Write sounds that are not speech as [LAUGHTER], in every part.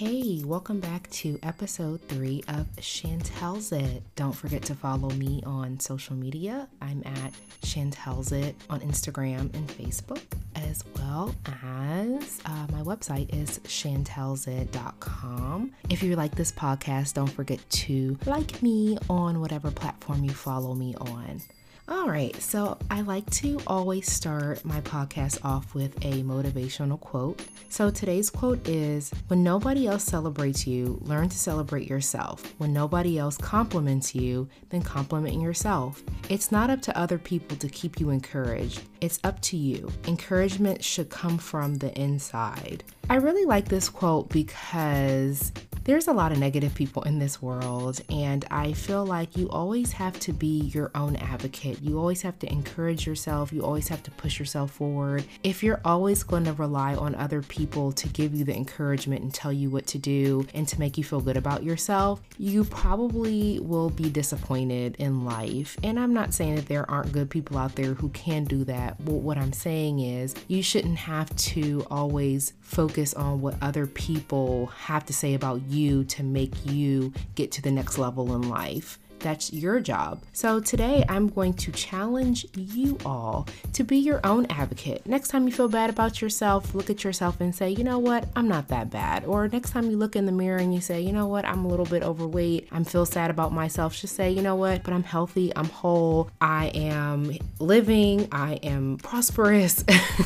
Hey, welcome back to episode three of Chantel's It. Don't forget to follow me on social media. I'm at Chantel's It on Instagram and Facebook, as well as uh, my website is chantelsit.com. If you like this podcast, don't forget to like me on whatever platform you follow me on. All right, so I like to always start my podcast off with a motivational quote. So today's quote is When nobody else celebrates you, learn to celebrate yourself. When nobody else compliments you, then compliment yourself. It's not up to other people to keep you encouraged, it's up to you. Encouragement should come from the inside. I really like this quote because there's a lot of negative people in this world, and I feel like you always have to be your own advocate. You always have to encourage yourself, you always have to push yourself forward. If you're always going to rely on other people to give you the encouragement and tell you what to do and to make you feel good about yourself, you probably will be disappointed in life. And I'm not saying that there aren't good people out there who can do that, but what I'm saying is you shouldn't have to always focus on what other people have to say about you to make you get to the next level in life. That's your job. So today I'm going to challenge you all to be your own advocate. Next time you feel bad about yourself, look at yourself and say, you know what, I'm not that bad. Or next time you look in the mirror and you say, you know what, I'm a little bit overweight, I'm feel sad about myself, just say, you know what, but I'm healthy, I'm whole, I am living, I am prosperous.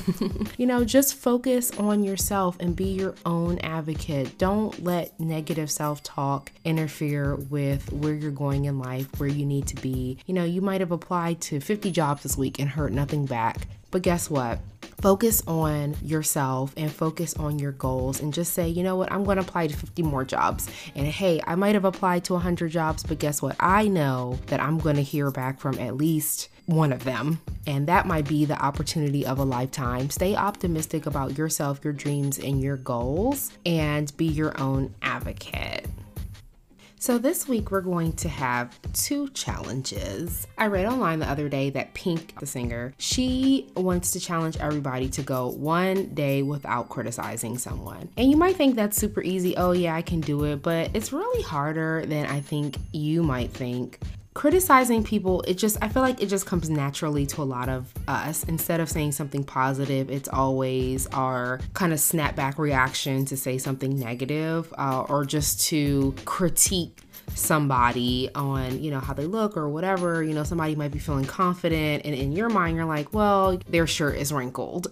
[LAUGHS] you know, just focus on yourself and be your own advocate. Don't let negative self talk interfere with where you're going in life life where you need to be. You know, you might have applied to 50 jobs this week and heard nothing back. But guess what? Focus on yourself and focus on your goals and just say, you know what, I'm going to apply to 50 more jobs. And hey, I might have applied to 100 jobs, but guess what? I know that I'm going to hear back from at least one of them. And that might be the opportunity of a lifetime. Stay optimistic about yourself, your dreams, and your goals, and be your own advocate. So, this week we're going to have two challenges. I read online the other day that Pink, the singer, she wants to challenge everybody to go one day without criticizing someone. And you might think that's super easy. Oh, yeah, I can do it. But it's really harder than I think you might think criticizing people it just i feel like it just comes naturally to a lot of us. Instead of saying something positive it's always our kind of snapback reaction to say something negative uh, or just to critique somebody on, you know, how they look or whatever. You know, somebody might be feeling confident, and in your mind, you're like, well, their shirt is wrinkled.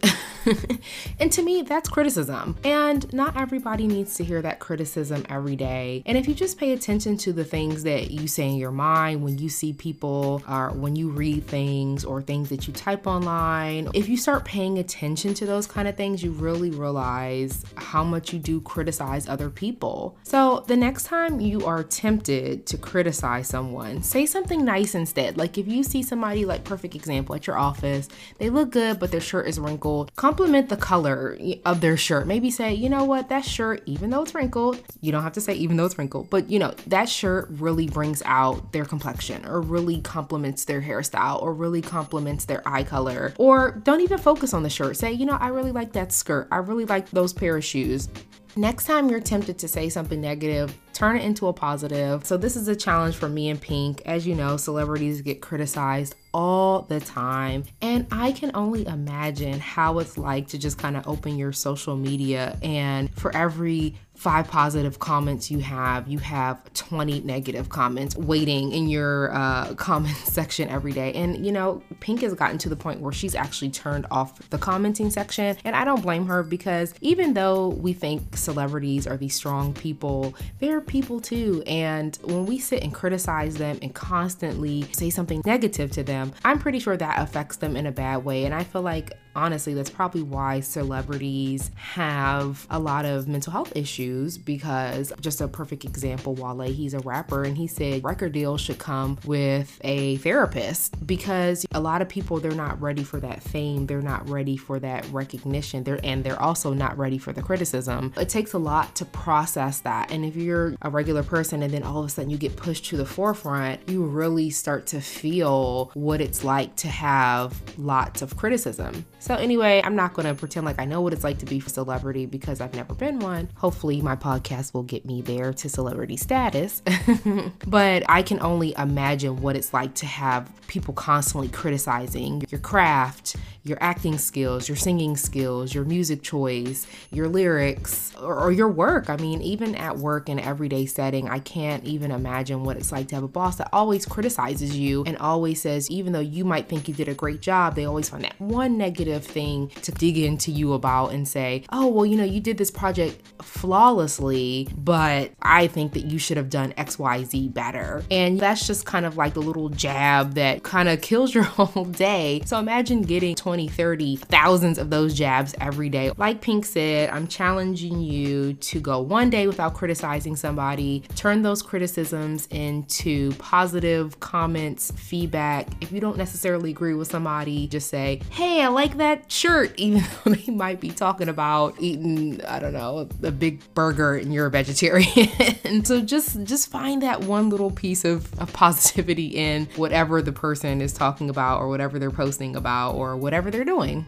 [LAUGHS] and to me, that's criticism. And not everybody needs to hear that criticism every day. And if you just pay attention to the things that you say in your mind when you see people or when you read things or things that you type online, if you start paying attention to those kind of things, you really realize how much you do criticize other people. So the next time you are tempted tempted to criticize someone, say something nice instead. Like if you see somebody, like perfect example at your office, they look good, but their shirt is wrinkled, compliment the color of their shirt. Maybe say, you know what, that shirt, even though it's wrinkled, you don't have to say even though it's wrinkled, but you know, that shirt really brings out their complexion or really complements their hairstyle or really complements their eye color. Or don't even focus on the shirt. Say, you know, I really like that skirt. I really like those pair of shoes. Next time you're tempted to say something negative, turn it into a positive. So, this is a challenge for me and Pink. As you know, celebrities get criticized all the time. And I can only imagine how it's like to just kind of open your social media and for every five positive comments you have, you have 20 negative comments waiting in your uh, [LAUGHS] comment section every day. And you know, Pink has gotten to the point where she's actually turned off the commenting section. And I don't blame her because even though we think celebrities are these strong people, they're people too. And when we sit and criticize them and constantly say something negative to them, I'm pretty sure that affects them in a bad way. And I feel like honestly, that's probably why celebrities have a lot of mental health issues because just a perfect example, Wale, he's a rapper and he said record deals should come with a therapist because a lot of people they're not ready for that fame, they're not ready for that recognition, they're and they're also not ready for the criticism. It takes a lot to process that. And if you're a regular person and then all of a sudden you get pushed to the forefront, you really start to feel what it's like to have lots of criticism. So, anyway, I'm not gonna pretend like I know what it's like to be a celebrity because I've never been one. Hopefully, my podcast will get me there to celebrity status. [LAUGHS] but I can only imagine what it's like to have people constantly criticizing your craft, your acting skills, your singing skills, your music choice, your lyrics, or, or, your work. I mean, even at work in everyday setting, I can't even imagine what it's like to have a boss that always criticizes you and always says, even though you might think you did a great job, they always find that one negative thing to dig into you about and say, oh, well, you know, you did this project flawlessly, but I think that you should have done XYZ better. And that's just kind of like the little jab that kind of kills your [LAUGHS] whole day. So imagine getting 20 20, 30, thousands of those jabs every day. Like Pink said, I'm challenging you to go one day without criticizing somebody, turn those criticisms into positive comments, feedback. If you don't necessarily agree with somebody, just say, hey, I like that shirt, even [LAUGHS] though they might be talking about eating, I don't know, a big burger and you're a vegetarian. [LAUGHS] so just just find that one little piece of, of positivity in whatever the person is talking about or whatever they're posting about or whatever they're doing.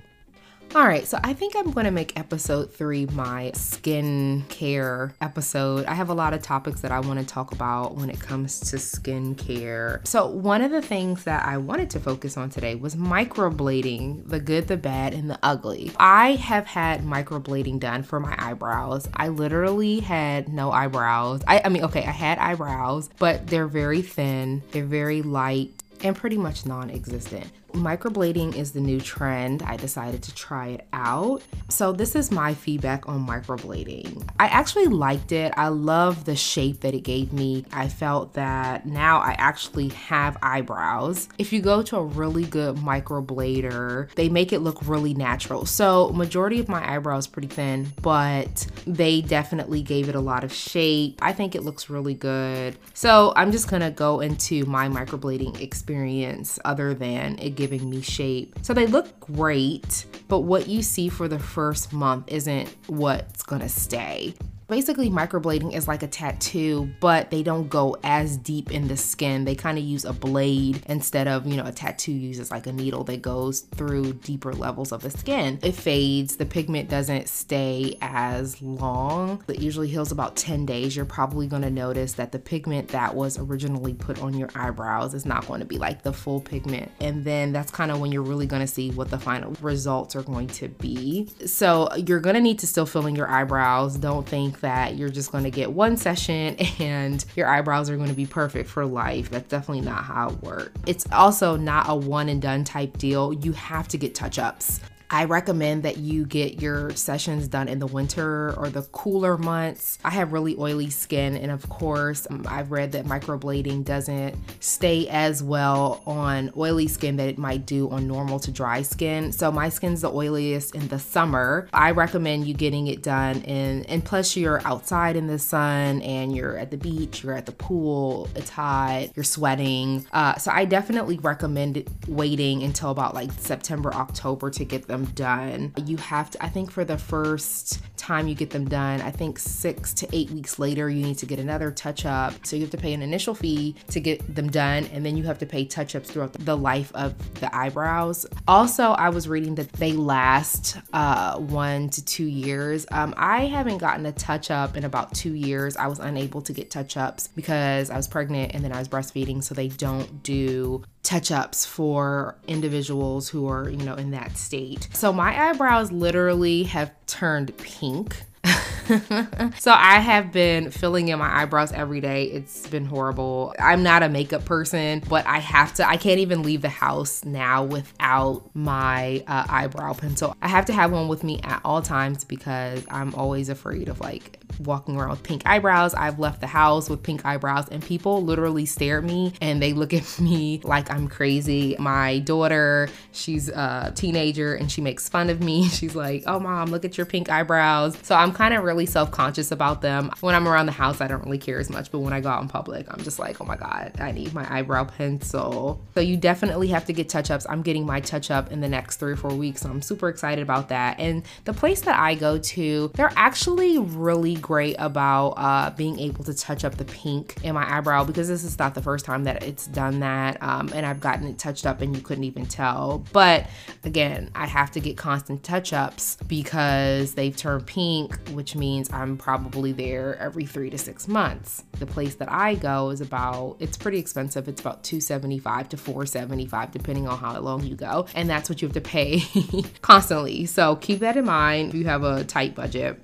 All right, so I think I'm going to make episode three my skincare episode. I have a lot of topics that I want to talk about when it comes to skincare. So, one of the things that I wanted to focus on today was microblading the good, the bad, and the ugly. I have had microblading done for my eyebrows. I literally had no eyebrows. I, I mean, okay, I had eyebrows, but they're very thin, they're very light, and pretty much non existent microblading is the new trend. I decided to try it out. So, this is my feedback on microblading. I actually liked it. I love the shape that it gave me. I felt that now I actually have eyebrows. If you go to a really good microblader, they make it look really natural. So, majority of my eyebrows pretty thin, but they definitely gave it a lot of shape. I think it looks really good. So, I'm just gonna go into my microblading experience other than it giving me shape. So they look great, but what you see for the first month isn't what's gonna stay. Basically, microblading is like a tattoo, but they don't go as deep in the skin. They kind of use a blade instead of, you know, a tattoo uses like a needle that goes through deeper levels of the skin. It fades, the pigment doesn't stay as long. It usually heals about 10 days. You're probably going to notice that the pigment that was originally put on your eyebrows is not going to be like the full pigment. And then that's kind of when you're really going to see what the final results are going to be. So you're going to need to still fill in your eyebrows. Don't think think that you're just going to get one session [LAUGHS] and your eyebrows are going to be perfect for life. That's definitely not how it works. It's also not a one and done type deal. You have to get touch ups. I recommend that you get your sessions done in the winter or the cooler months. I have really oily skin, and of course, um, I've read that microblading doesn't stay as well on oily skin that it might do on normal to dry skin. So, my skin's the oiliest in the summer. I recommend you getting it done in, and plus, you're outside in the sun and you're at the beach, you're at the pool, it's hot, you're sweating. Uh, so, I definitely recommend waiting until about like September, October to get them done. You have to, I think for the first time you get them done, I think six to eight weeks later, you need to get another touch up. So you have to pay an initial fee to get them done, and then you have to pay touch ups throughout the life of the eyebrows. Also, I was reading that they last uh, one to two years. Um, I haven't gotten a touch up in about two years. I was unable to get touch ups because I was pregnant and then I was breastfeeding, so they don't do touch ups for individuals who are, you know, in that state. So my eyebrows literally have turned pink. [LAUGHS] so I have been filling in my eyebrows every day. It's been horrible. I'm not a makeup person, but I have to. I can't even leave the house now without my uh, eyebrow pencil. I have to have one with me at all times because I'm always afraid of like walking around with pink eyebrows. I've left the house with pink eyebrows, and people literally stare at me and they look [LAUGHS] at me like I'm crazy. My daughter, she's a teenager and she makes fun of me. [LAUGHS] She's like, Oh, mom, look at your pink eyebrows. So I'm kind of really self conscious about them. When I'm around the house, I don't really care as much, but when I go out in public, I'm just like, oh my God, I need my eyebrow pencil. So you definitely have to get touch ups. I'm getting my touch up in the next three or four weeks. So I'm super excited about that. And the place that I go to, they're actually really great about uh, being able to touch up the pink in my eyebrow because this is not the first time that it's done that. Um, and I've gotten it touched up and you couldn't even tell. But again, I have to get constant touch ups because they've turned pink, which means I'm probably there every three to six months. The place that I go is about, it's pretty expensive. It's about 275 to 475 depending on how long you go. And that's what you have to pay [LAUGHS] constantly. So keep that in mind if you have a tight budget.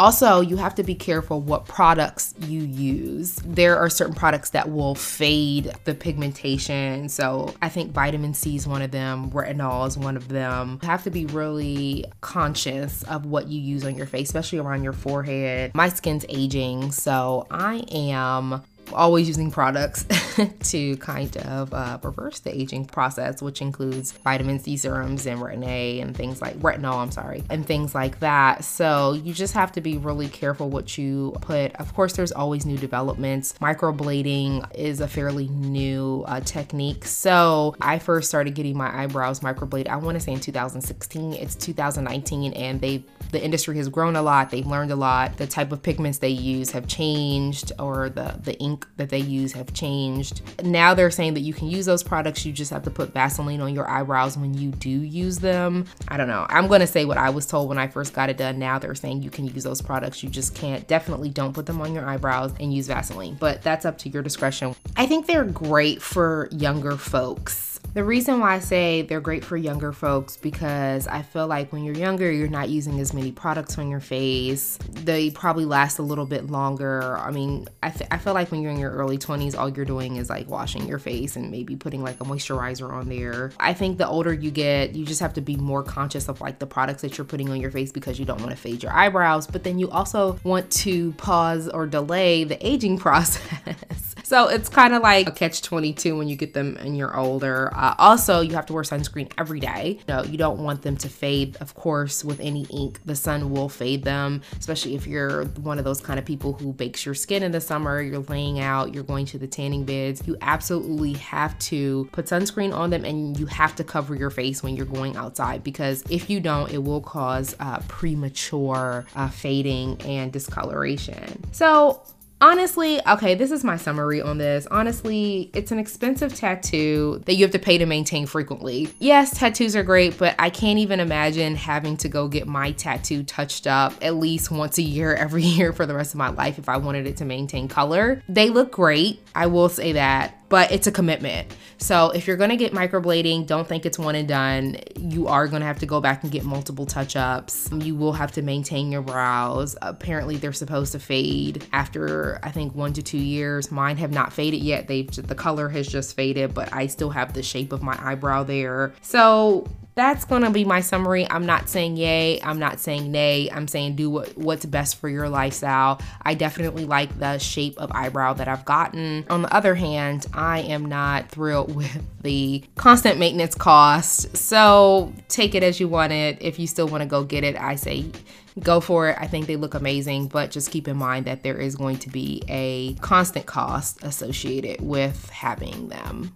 Also, you have to be careful what products you use. There are certain products that will fade the pigmentation. So, I think vitamin C is one of them, retinol is one of them. You have to be really conscious of what you use on your face, especially around your forehead. My skin's aging, so I am always using products [LAUGHS] to kind of uh, reverse the aging process, which includes vitamin C serums and retin A and things like retinol, I'm sorry, and things like that. So you just have to be really careful what you put. Of course, there's always new developments. Microblading is a fairly new uh, technique. So I first started getting my eyebrows microbladed, I want to say in 2016. It's 2019, and they the industry has grown a lot. They've learned a lot. The type of pigments they use have changed, or the the ink that they use have changed. Now they're saying that you can use those products. You just have to put Vaseline on your eyebrows when you do use them. I don't know. I'm gonna say what I was told when I first got it done. Now they're saying you can use those products. You just can't. Definitely don't put them on your eyebrows and use Vaseline. But that's up to your discretion. I think they're great for younger folks the reason why I say they're great for younger folks because I feel like when you're younger, you're not using as many products on your face. They probably last a little bit longer. I mean, I, feel like when you're in your early 20s, all you're doing is like washing your face and maybe putting like a moisturizer on there. I think the older you get, you just have to be more conscious of like the products that you're putting on your face because you don't want to fade your eyebrows, but then you also want to pause or delay the aging [LAUGHS] process. So it's kind of like a catch 22 when you get them and you're older. Uh, also, you have to wear sunscreen every day. No, you don't want them to fade. Of course, with any ink, the sun will fade them, especially if you're one of those kind of people who bakes your skin in the summer, you're laying out, you're going to the tanning beds. You absolutely have to put sunscreen on them and you have to cover your face when you're going outside because if you don't, it will cause uh, premature uh, fading and discoloration. So, Honestly, okay, this is my summary on this. Honestly, it's an expensive tattoo that you have to pay to maintain frequently. Yes, tattoos are great, but I can't even imagine having to go get my tattoo touched up at least once a year, [LAUGHS] every year for the rest of my life if I wanted it to maintain color. They look great, I will say that but it's a commitment. So if you're gonna get microblading, don't think it's one and done. You are gonna have to go back and get multiple touch ups. You will have to maintain your brows. Apparently, they're supposed to fade after I think one to two years. Mine have not faded yet. They've the color has just faded, but I still have the shape of my eyebrow there. So that's going to be my summary. I'm not saying yay, I'm not saying nay. I'm saying do what, what's best for your lifestyle. I definitely like the shape of eyebrow that I've gotten. On the other hand, I am not thrilled [LAUGHS] with the constant maintenance cost. So take it as you want it. If you still want to go get it, I say go for it. I think they look amazing, but just keep in mind that there is going to be a constant cost associated with having them.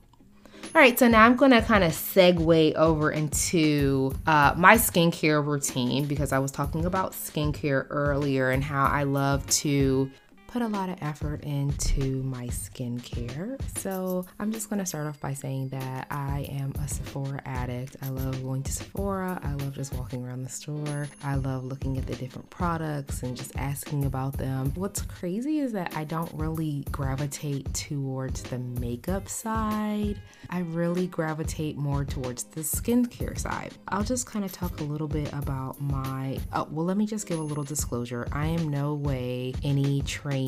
All right, so now I'm gonna kind of segue over into uh, my skincare routine because I was talking about skincare earlier and how I love to put a lot of effort into my skincare. So I'm just gonna start off by saying that I am a Sephora addict. I love going to Sephora. I love just walking around the store. I love looking at the different products and just asking about them. What's crazy is that I don't really gravitate towards the makeup side. I really gravitate more towards the skincare side. I'll just kind of talk a little bit about my. Oh, well, let me just give a little disclosure. I am no way any trained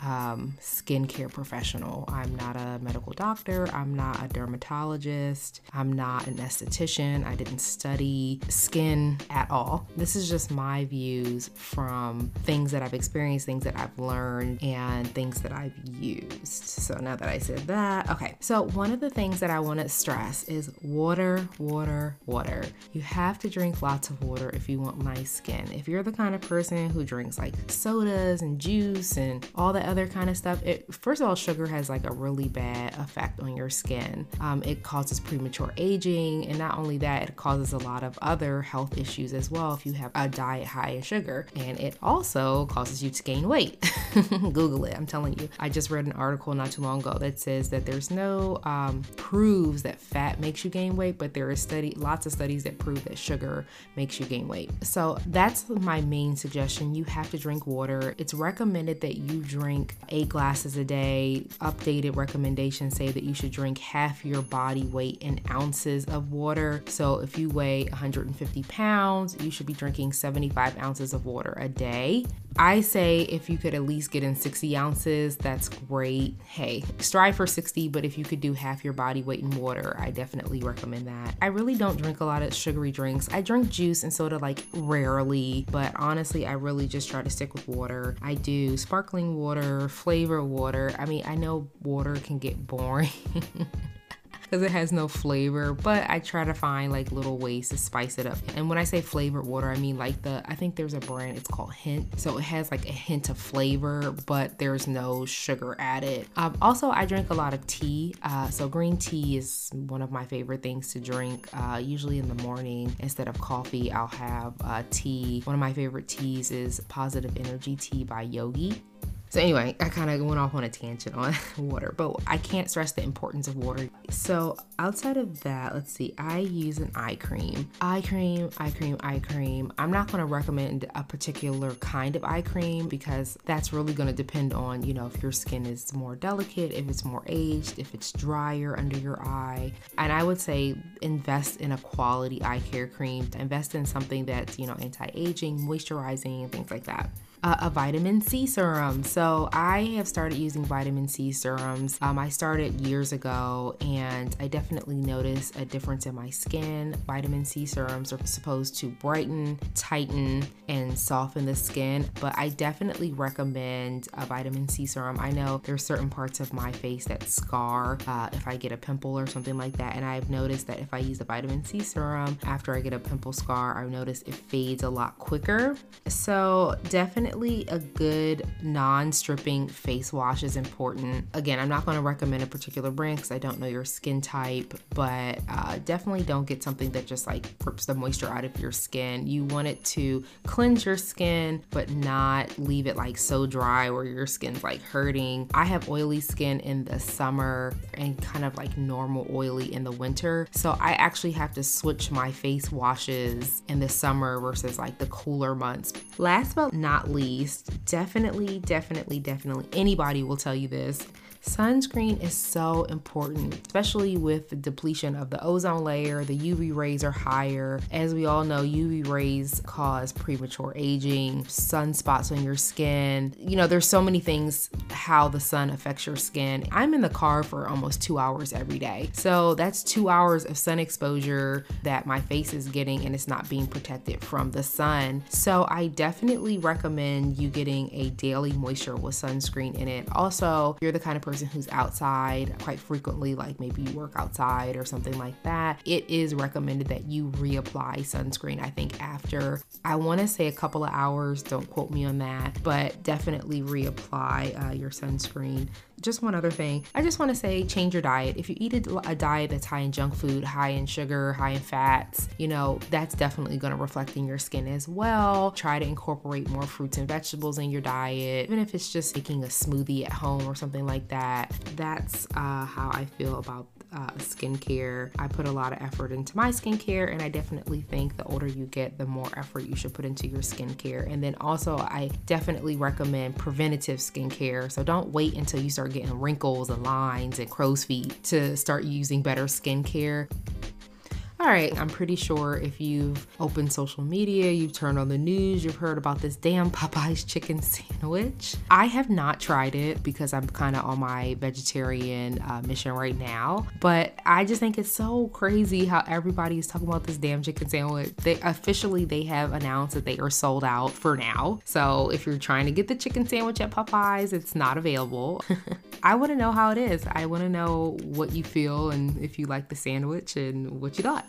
um, skincare professional. I'm not a medical doctor. I'm not a dermatologist. I'm not an esthetician. I didn't study skin at all. This is just my views from things that I've experienced, things that I've learned, and things that I've used. So now that I said that, okay. So one of the things that I want to stress is water, water, water. You have to drink lots of water if you want nice skin. If you're the kind of person who drinks like sodas and juice and all the other kind of stuff, it first of all, sugar has like a really bad effect on your skin. Um, it causes premature aging, and not only that, it causes a lot of other health issues as well if you have a diet high in sugar. And it also causes you to gain weight. [LAUGHS] Google it, I'm telling you. I just read an article not too long ago that says that there's no um, proves that fat makes you gain weight, but there is study lots of studies that prove that sugar makes you gain weight. So that's my main suggestion. You have to drink water. It's recommended that you drink eight glasses a day. Updated recommendations say that you should drink half your body weight in ounces of water. So if you weigh 150 pounds, you should be drinking 75 ounces of water a day. I say if you could at least get in 60 ounces, that's great. Hey, strive for 60, but if you could do half your body weight in water, I definitely recommend that. I really don't drink a lot of sugary drinks. I drink juice and soda like rarely, but honestly, I really just try to stick with water. I do sparkling water, flavor water. I mean, I know water can get boring. [LAUGHS] because it has no flavor, but I try to find like little ways to spice it up. And when I say flavored water, I mean like the, I think there's a brand, it's called Hint. So it has like a hint of flavor, but there's no sugar added. Um, also, I drink a lot of tea. Uh, so green tea is one of my favorite things to drink. Uh, usually in the morning, instead of coffee, I'll have uh, tea. One of my favorite teas is Positive Energy Tea by Yogi. So anyway, I kind of went off on a tangent on [LAUGHS] water, but I can't stress the importance of water. So outside of that, let's see, I use an eye cream. Eye cream, eye cream, eye cream. I'm not going to recommend a particular kind of eye cream because that's really going to depend on, you know, if your skin is more delicate, if it's more aged, if it's drier under your eye. And I would say invest in a quality eye care cream. Invest in something that's, you know, anti-aging, moisturizing, and things like that uh, a vitamin C serum. So I have started using vitamin C serums. Um, I started years ago and I definitely noticed a difference in my skin. Vitamin C serums are supposed to brighten, tighten, and soften the skin, but I definitely recommend a vitamin C serum. I know there's certain parts of my face that scar uh, if I get a pimple or something like that, and I've noticed that if I use a vitamin C serum after I get a pimple scar, I've noticed it fades a lot quicker. So definitely definitely a good non-stripping face wash is important. Again, I'm not going to recommend a particular brand because I don't know your skin type, but uh, definitely don't get something that just like rips the moisture out of your skin. You want it to cleanse your skin, but not leave it like so dry where your skin's like hurting. I have oily skin in the summer and kind of like normal oily in the winter. So I actually have to switch my face washes in the summer versus like the cooler months. Last but not least, least, definitely, definitely, definitely, anybody will tell you this. Sunscreen is so important, especially with the depletion of the ozone layer. The UV rays are higher. As we all know, UV rays cause premature aging, sunspots on your skin. You know, there's so many things how the sun affects your skin. I'm in the car for almost two hours every day. So that's two hours of sun exposure that my face is getting and it's not being protected from the sun. So I definitely recommend you getting a daily moisture with sunscreen in it. Also, you're the kind of person person who's outside quite frequently, like maybe you work outside or something like that, it is recommended that you reapply sunscreen. I think after, I want to say a couple of hours, don't quote me on that, but definitely reapply uh, your sunscreen just one other thing. I just want to say change your diet. If you eat a, a, diet that's high in junk food, high in sugar, high in fats, you know, that's definitely going to reflect in your skin as well. Try to incorporate more fruits and vegetables in your diet, even if it's just making a smoothie at home or something like that. That's uh, how I feel about uh, skincare. I put a lot of effort into my skincare, and I definitely think the older you get, the more effort you should put into your skincare. And then also, I definitely recommend preventative skincare. So don't wait until you start getting wrinkles and lines and crow's feet to start using better skincare. All right, I'm pretty sure if you've opened social media, you've turned on the news, you've heard about this damn Popeye's chicken [LAUGHS] sandwich. I have not tried it because I'm kind of on my vegetarian uh, mission right now, but I just think it's so crazy how everybody is talking about this damn chicken sandwich. They officially they have announced that they are sold out for now. So if you're trying to get the chicken sandwich at Popeyes, it's not available. [LAUGHS] I want to know how it is. I want to know what you feel and if you like the sandwich and what you thought.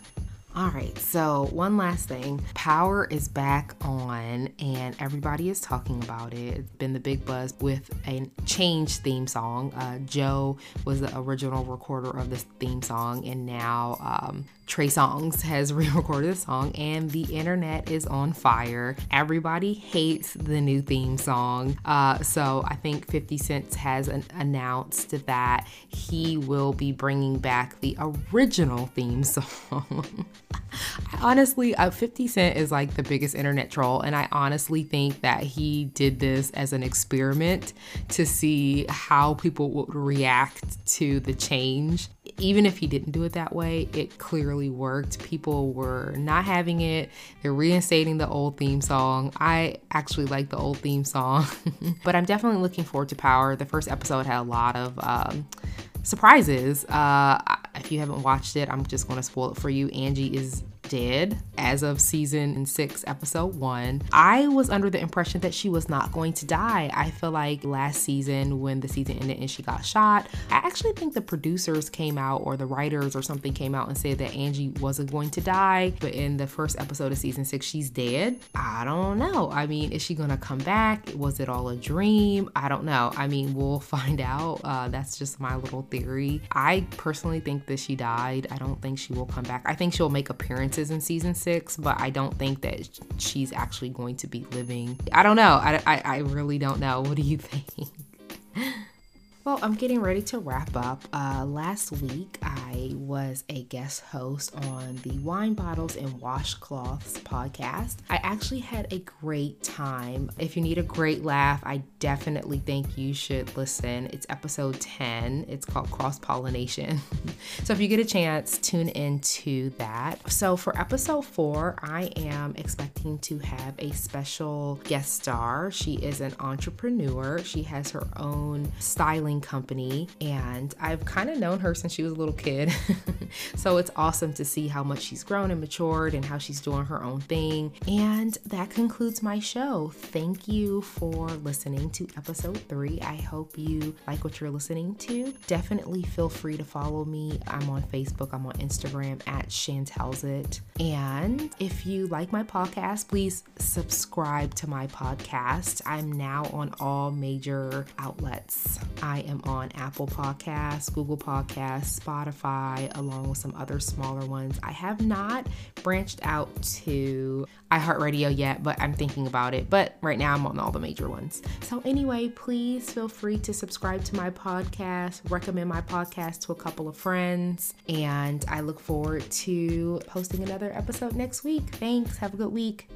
All right, so one last thing. Power is back on, and everybody is talking about it. It's been the big buzz with a change theme song. Uh, Joe was the original recorder of this theme song, and now um, Trey Songz has [LAUGHS] re recorded the song, and the internet is on fire. Everybody hates the new theme song. Uh, so I think 50 Cent has an- announced that he will be bringing back the original theme [LAUGHS] song. honestly, uh, 50 Cent is like the biggest internet troll, and I honestly think that he did this as an experiment to see how people would react to the change. Even if he didn't do it that way, it clearly worked. People were not having it. They're reinstating the old theme song. I actually like the old theme song, [LAUGHS] but I'm definitely looking forward to Power. The first episode had a lot of um, surprises. Uh, if you haven't watched it, I'm just going to spoil it for you. Angie is dead as of season six, episode one. I was under the impression that she was not going to die. I feel like last season, when the season ended and she got shot, I actually think the producers came out or the writers or something came out and said that Angie wasn't going to die. But in the first episode of season six, she's dead. I don't know. I mean, is she going to come back? Was it all a dream? I don't know. I mean, we'll [LAUGHS] find out. Uh, that's just my little theory. I personally think that she died. I don't think she will come back. I think she'll make appearances in season six, but I don't think that she's actually going to be living. I don't know. I, I, I really don't know. What do you [LAUGHS] think? Well, I'm getting ready to wrap up. Uh, last week, I was a guest host on the Wine Bottles and Washcloths podcast. I actually had a great time. If you need a great laugh, I definitely think you should listen. It's episode 10, it's called Cross Pollination. [LAUGHS] so if you get a chance, tune into that. So for episode four, I am expecting to have a special guest star. She is an entrepreneur, she has her own styling company, and I've kind of known her since she was a little kid. [LAUGHS] so it's awesome to see how much she's grown and matured and how she's doing her own thing. And that concludes my show. Thank you for listening to episode three. I hope you like what you're listening to. Definitely feel free to follow me. I'm on Facebook, I'm on Instagram at Chantelsit. And if you like my podcast, please subscribe to my podcast. I'm now on all major outlets. I am on Apple Podcasts, Google Podcasts, Spotify, along with some other smaller ones. I have not branched out to iHeartRadio yet, but I'm thinking about it. But right now, I'm on all the major ones. So, anyway, please feel free to subscribe to my podcast, recommend my podcast to a couple of friends, and I look forward to posting another episode next week. Thanks. Have a good week.